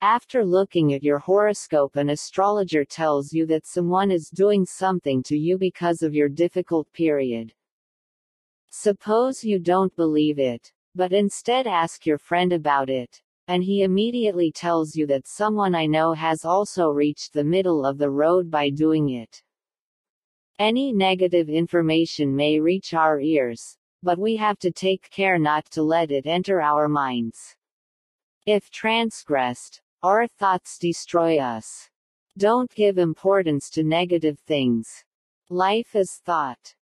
After looking at your horoscope, an astrologer tells you that someone is doing something to you because of your difficult period. Suppose you don't believe it, but instead ask your friend about it, and he immediately tells you that someone I know has also reached the middle of the road by doing it. Any negative information may reach our ears, but we have to take care not to let it enter our minds. If transgressed, our thoughts destroy us. Don't give importance to negative things. Life is thought.